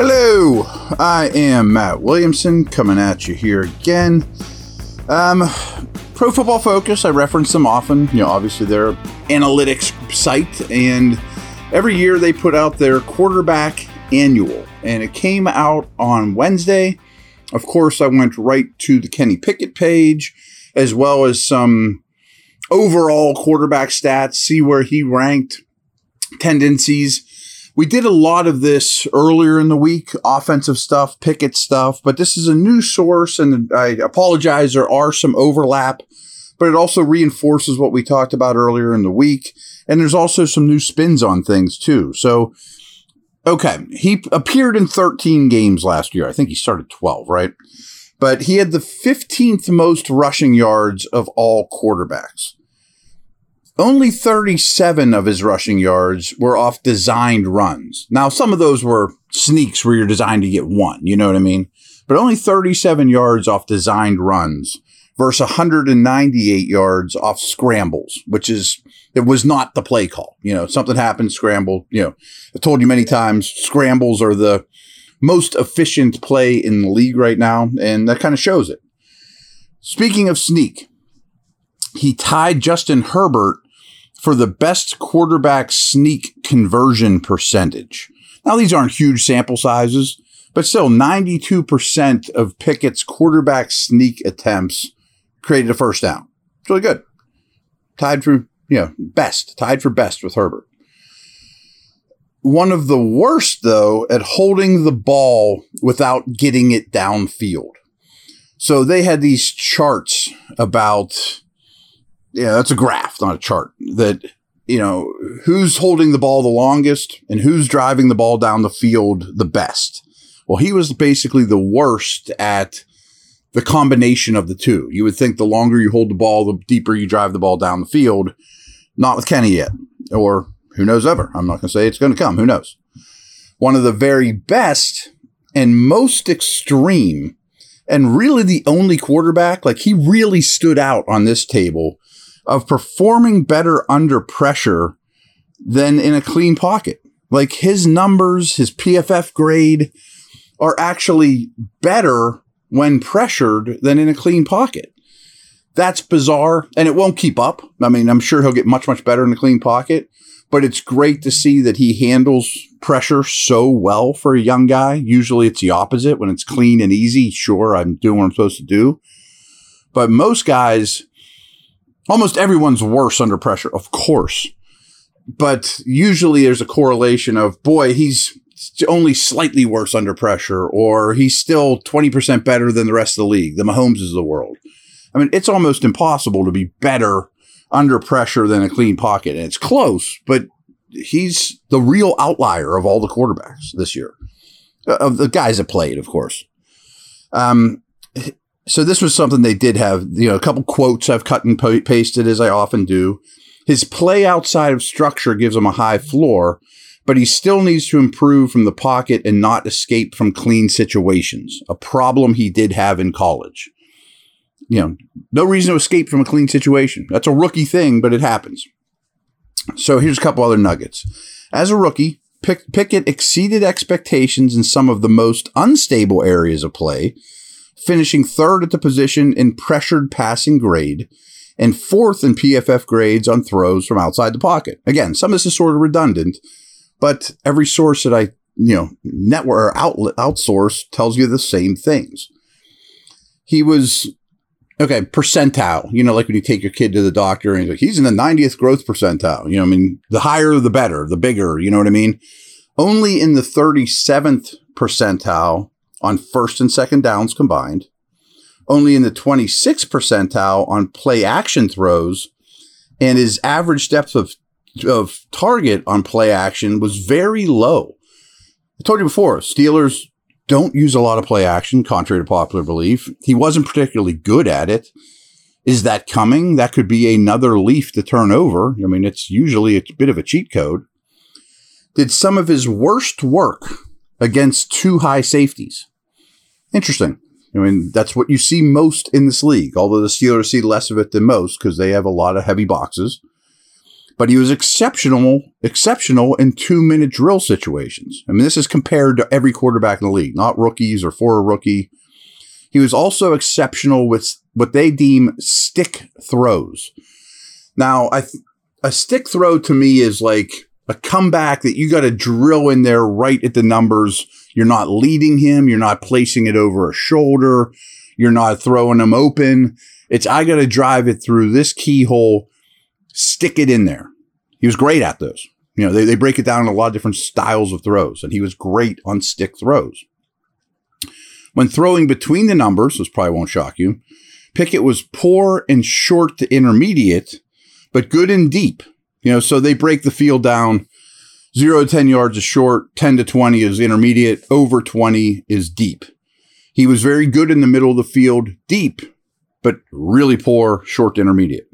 Hello, I am Matt Williamson coming at you here again. Um, Pro Football Focus, I reference them often. You know, obviously they're analytics site, and every year they put out their quarterback annual, and it came out on Wednesday. Of course, I went right to the Kenny Pickett page, as well as some overall quarterback stats, see where he ranked, tendencies. We did a lot of this earlier in the week, offensive stuff, Pickett stuff, but this is a new source, and I apologize, there are some overlap, but it also reinforces what we talked about earlier in the week. And there's also some new spins on things too. So, okay, he appeared in 13 games last year. I think he started 12, right? But he had the 15th most rushing yards of all quarterbacks. Only 37 of his rushing yards were off designed runs. Now, some of those were sneaks where you're designed to get one, you know what I mean? But only 37 yards off designed runs versus 198 yards off scrambles, which is, it was not the play call. You know, something happened, scramble. You know, I told you many times, scrambles are the most efficient play in the league right now, and that kind of shows it. Speaking of sneak, he tied Justin Herbert for the best quarterback sneak conversion percentage. Now, these aren't huge sample sizes, but still 92% of Pickett's quarterback sneak attempts created a first down. It's really good. Tied for, you know, best, tied for best with Herbert. One of the worst, though, at holding the ball without getting it downfield. So they had these charts about yeah, that's a graph, not a chart. That you know who's holding the ball the longest and who's driving the ball down the field the best. Well, he was basically the worst at the combination of the two. You would think the longer you hold the ball, the deeper you drive the ball down the field. Not with Kenny yet, or who knows ever. I'm not going to say it's going to come. Who knows? One of the very best and most extreme, and really the only quarterback, like he really stood out on this table of performing better under pressure than in a clean pocket. Like his numbers, his PFF grade are actually better when pressured than in a clean pocket. That's bizarre and it won't keep up. I mean, I'm sure he'll get much, much better in a clean pocket, but it's great to see that he handles pressure so well for a young guy. Usually it's the opposite. When it's clean and easy, sure, I'm doing what I'm supposed to do. But most guys, Almost everyone's worse under pressure, of course. But usually there's a correlation of, boy, he's only slightly worse under pressure, or he's still 20% better than the rest of the league, the Mahomes is the world. I mean, it's almost impossible to be better under pressure than a clean pocket. And it's close, but he's the real outlier of all the quarterbacks this year, uh, of the guys that played, of course. Um, so this was something they did have, you know, a couple quotes I've cut and pasted as I often do. His play outside of structure gives him a high floor, but he still needs to improve from the pocket and not escape from clean situations, a problem he did have in college. You know, no reason to escape from a clean situation. That's a rookie thing, but it happens. So here's a couple other nuggets. As a rookie, Pick- Pickett exceeded expectations in some of the most unstable areas of play, finishing third at the position in pressured passing grade and fourth in PFF grades on throws from outside the pocket. Again, some of this is sort of redundant, but every source that I, you know, network or outlet outsource tells you the same things. He was okay, percentile, you know, like when you take your kid to the doctor and he's like, he's in the 90th growth percentile. You know, I mean, the higher the better, the bigger, you know what I mean? Only in the 37th percentile on first and second downs combined, only in the 26th percentile on play action throws, and his average depth of, of target on play action was very low. I told you before, Steelers don't use a lot of play action, contrary to popular belief. He wasn't particularly good at it. Is that coming? That could be another leaf to turn over. I mean, it's usually a bit of a cheat code. Did some of his worst work against two high safeties. Interesting. I mean, that's what you see most in this league, although the Steelers see less of it than most because they have a lot of heavy boxes. but he was exceptional, exceptional in two minute drill situations. I mean, this is compared to every quarterback in the league, not rookies or for a rookie. He was also exceptional with what they deem stick throws. Now, th- a stick throw to me is like a comeback that you got to drill in there right at the numbers. You're not leading him. You're not placing it over a shoulder. You're not throwing him open. It's, I got to drive it through this keyhole, stick it in there. He was great at those. You know, they, they break it down in a lot of different styles of throws, and he was great on stick throws. When throwing between the numbers, this probably won't shock you, Pickett was poor and short to intermediate, but good and deep. You know, so they break the field down. Zero to 10 yards is short, 10 to 20 is intermediate, over 20 is deep. He was very good in the middle of the field, deep, but really poor, short to intermediate.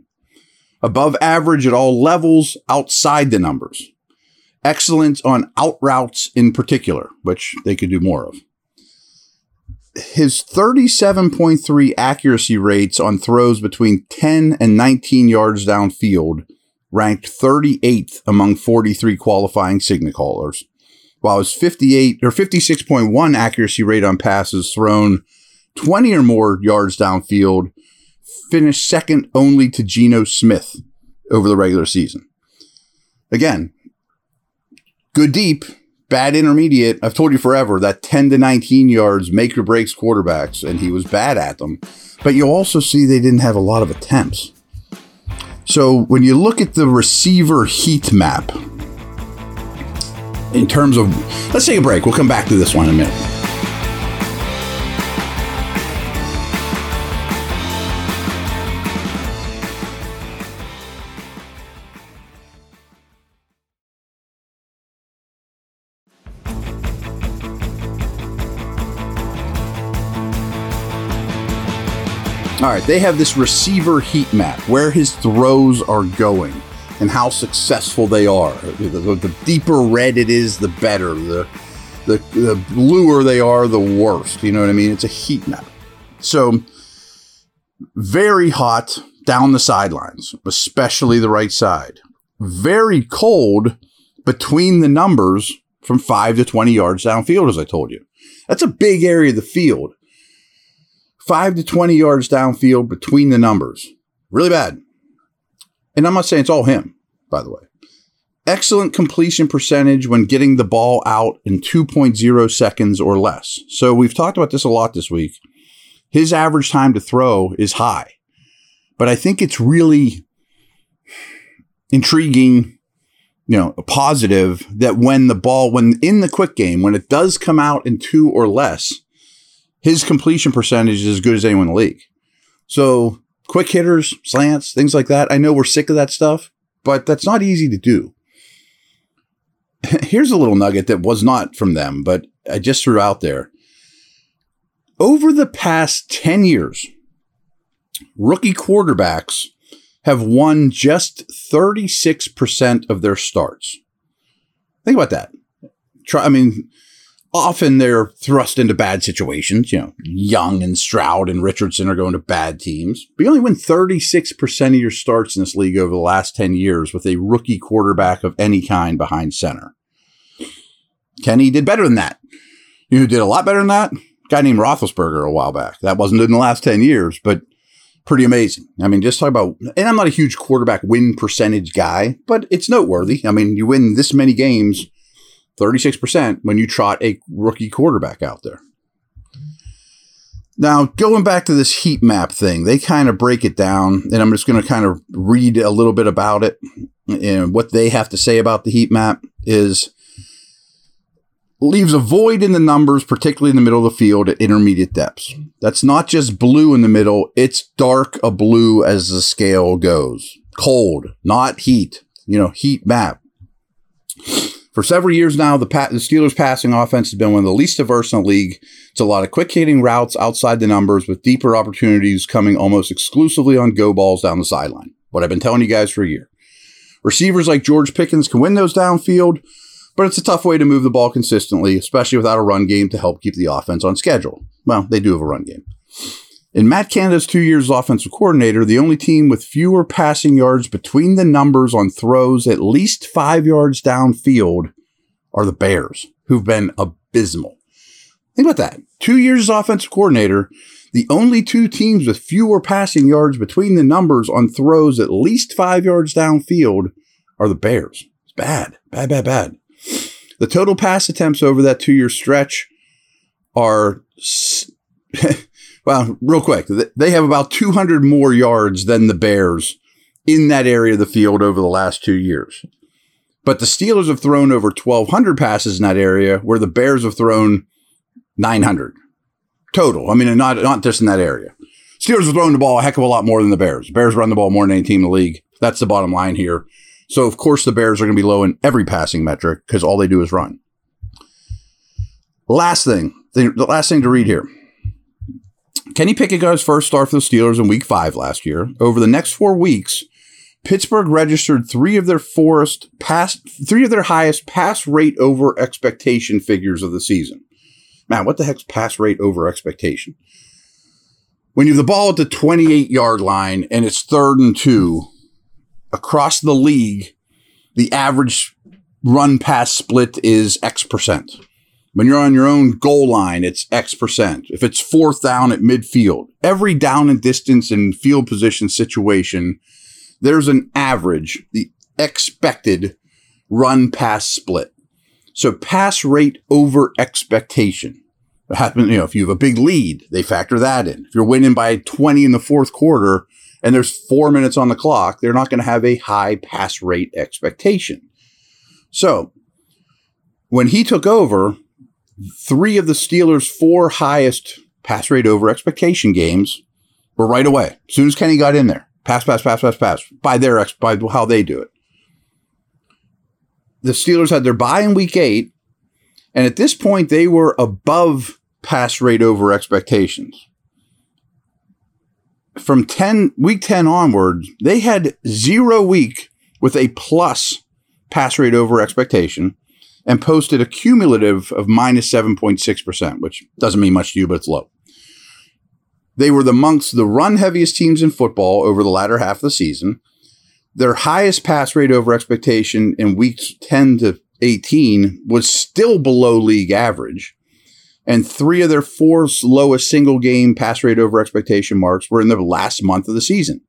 Above average at all levels outside the numbers. Excellent on out routes in particular, which they could do more of his 37.3 accuracy rates on throws between 10 and 19 yards downfield ranked 38th among 43 qualifying signal callers, while his 58 or 56.1 accuracy rate on passes thrown 20 or more yards downfield finished second only to Geno Smith over the regular season. Again, good deep, bad intermediate. I've told you forever that 10 to 19 yards make or breaks quarterbacks, and he was bad at them. But you also see they didn't have a lot of attempts. So when you look at the receiver heat map, in terms of, let's take a break. We'll come back to this one in a minute. All right, they have this receiver heat map where his throws are going and how successful they are. The, the, the deeper red it is, the better. The, the the bluer they are, the worse. You know what I mean? It's a heat map. So very hot down the sidelines, especially the right side. Very cold between the numbers from five to 20 yards downfield, as I told you. That's a big area of the field five to 20 yards downfield between the numbers. Really bad. And I'm not saying it's all him, by the way. Excellent completion percentage when getting the ball out in 2.0 seconds or less. So we've talked about this a lot this week. His average time to throw is high, but I think it's really intriguing, you know, positive that when the ball, when in the quick game, when it does come out in two or less, his completion percentage is as good as anyone in the league. So quick hitters, slants, things like that. I know we're sick of that stuff, but that's not easy to do. Here's a little nugget that was not from them, but I just threw out there. Over the past 10 years, rookie quarterbacks have won just 36% of their starts. Think about that. Try, I mean, often they're thrust into bad situations. You know, Young and Stroud and Richardson are going to bad teams. But you only win 36% of your starts in this league over the last 10 years with a rookie quarterback of any kind behind center. Kenny did better than that. You know did a lot better than that? Guy named Roethlisberger a while back. That wasn't in the last 10 years, but pretty amazing. I mean, just talk about, and I'm not a huge quarterback win percentage guy, but it's noteworthy. I mean, you win this many games 36% when you trot a rookie quarterback out there. Now, going back to this heat map thing, they kind of break it down, and I'm just going to kind of read a little bit about it. And what they have to say about the heat map is leaves a void in the numbers, particularly in the middle of the field at intermediate depths. That's not just blue in the middle, it's dark a blue as the scale goes. Cold, not heat. You know, heat map. For several years now, the, the, Steelers' passing offense has been one of the least diverse in the league. It's a lot of quick hitting routes outside the numbers with deeper opportunities coming almost exclusively on go balls down the sideline. What I've been telling you guys for a year. Receivers like George Pickens can win those downfield, but it's a tough way to move the ball consistently, especially without a run game to help keep the offense on schedule. Well, they do have a run game. In Matt Canada's two years as offensive coordinator, the only team with fewer passing yards between the numbers on throws at least five yards downfield are the Bears, who've been abysmal. Think about that. Two years as offensive coordinator, the only two teams with fewer passing yards between the numbers on throws at least five yards downfield are the Bears. It's bad, bad, bad, bad. The total pass attempts over that two year stretch are, well, real quick, they have about 200 more yards than the Bears in that area of the field over the last two years. But the Steelers have thrown over 1,200 passes in that area, where the Bears have thrown 900 total. I mean, not, not just in that area. Steelers have thrown the ball a heck of a lot more than the Bears. Bears run the ball more than any team in the league. That's the bottom line here. So, of course, the Bears are going to be low in every passing metric because all they do is run. Last thing, the last thing to read here. Kenny Pickett got his first start for the Steelers in week five last year. Over the next four weeks, Pittsburgh registered three of their forest pass, three of their highest pass rate over expectation figures of the season. Man, what the heck's pass rate over expectation? When you have the ball at the 28 yard line and it's third and two, across the league, the average run pass split is X percent. When you're on your own goal line, it's X percent. If it's fourth down at midfield, every down and distance and field position situation, there's an average, the expected run pass split. So pass rate over expectation. Happen, you know, if you have a big lead, they factor that in. If you're winning by 20 in the fourth quarter, and there's four minutes on the clock, they're not going to have a high pass rate expectation. So when he took over, three of the Steelers' four highest pass rate over expectation games were right away. As soon as Kenny got in there, pass, pass, pass, pass, pass, by their ex, by how they do it. The Steelers had their bye in week eight, and at this point they were above pass rate over expectations from 10 week 10 onward, they had zero week with a plus pass rate over expectation and posted a cumulative of minus 7.6%, which doesn't mean much to you, but it's low. They were the amongst the run heaviest teams in football over the latter half of the season. Their highest pass rate over expectation in weeks 10 to 18 was still below league average and three of their four lowest single game pass rate over expectation marks were in the last month of the season.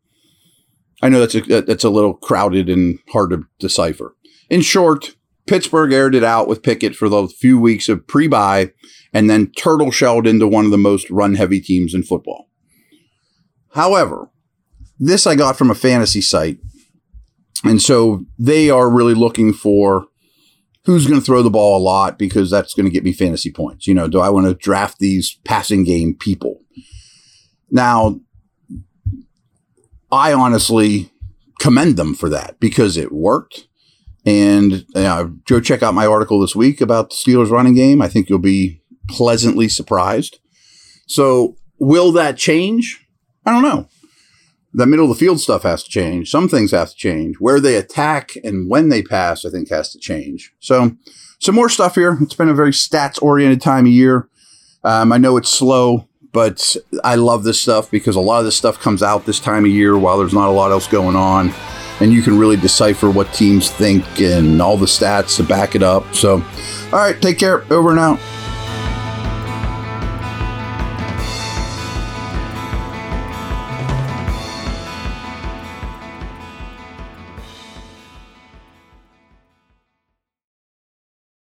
I know that's a, that's a little crowded and hard to decipher. In short, Pittsburgh aired it out with Pickett for the few weeks of pre bye and then turtle shelled into one of the most run heavy teams in football. However, this I got from a fantasy site. And so they are really looking for who's going to throw the ball a lot because that's going to get me fantasy points. You know, do I want to draft these passing game people? Now, I honestly commend them for that because it worked. And uh, go check out my article this week about the Steelers running game. I think you'll be pleasantly surprised. So, will that change? I don't know the middle of the field stuff has to change. Some things have to change. Where they attack and when they pass, I think, has to change. So, some more stuff here. It's been a very stats oriented time of year. Um, I know it's slow, but I love this stuff because a lot of this stuff comes out this time of year while there's not a lot else going on. And you can really decipher what teams think and all the stats to back it up. So, all right, take care. Over and out.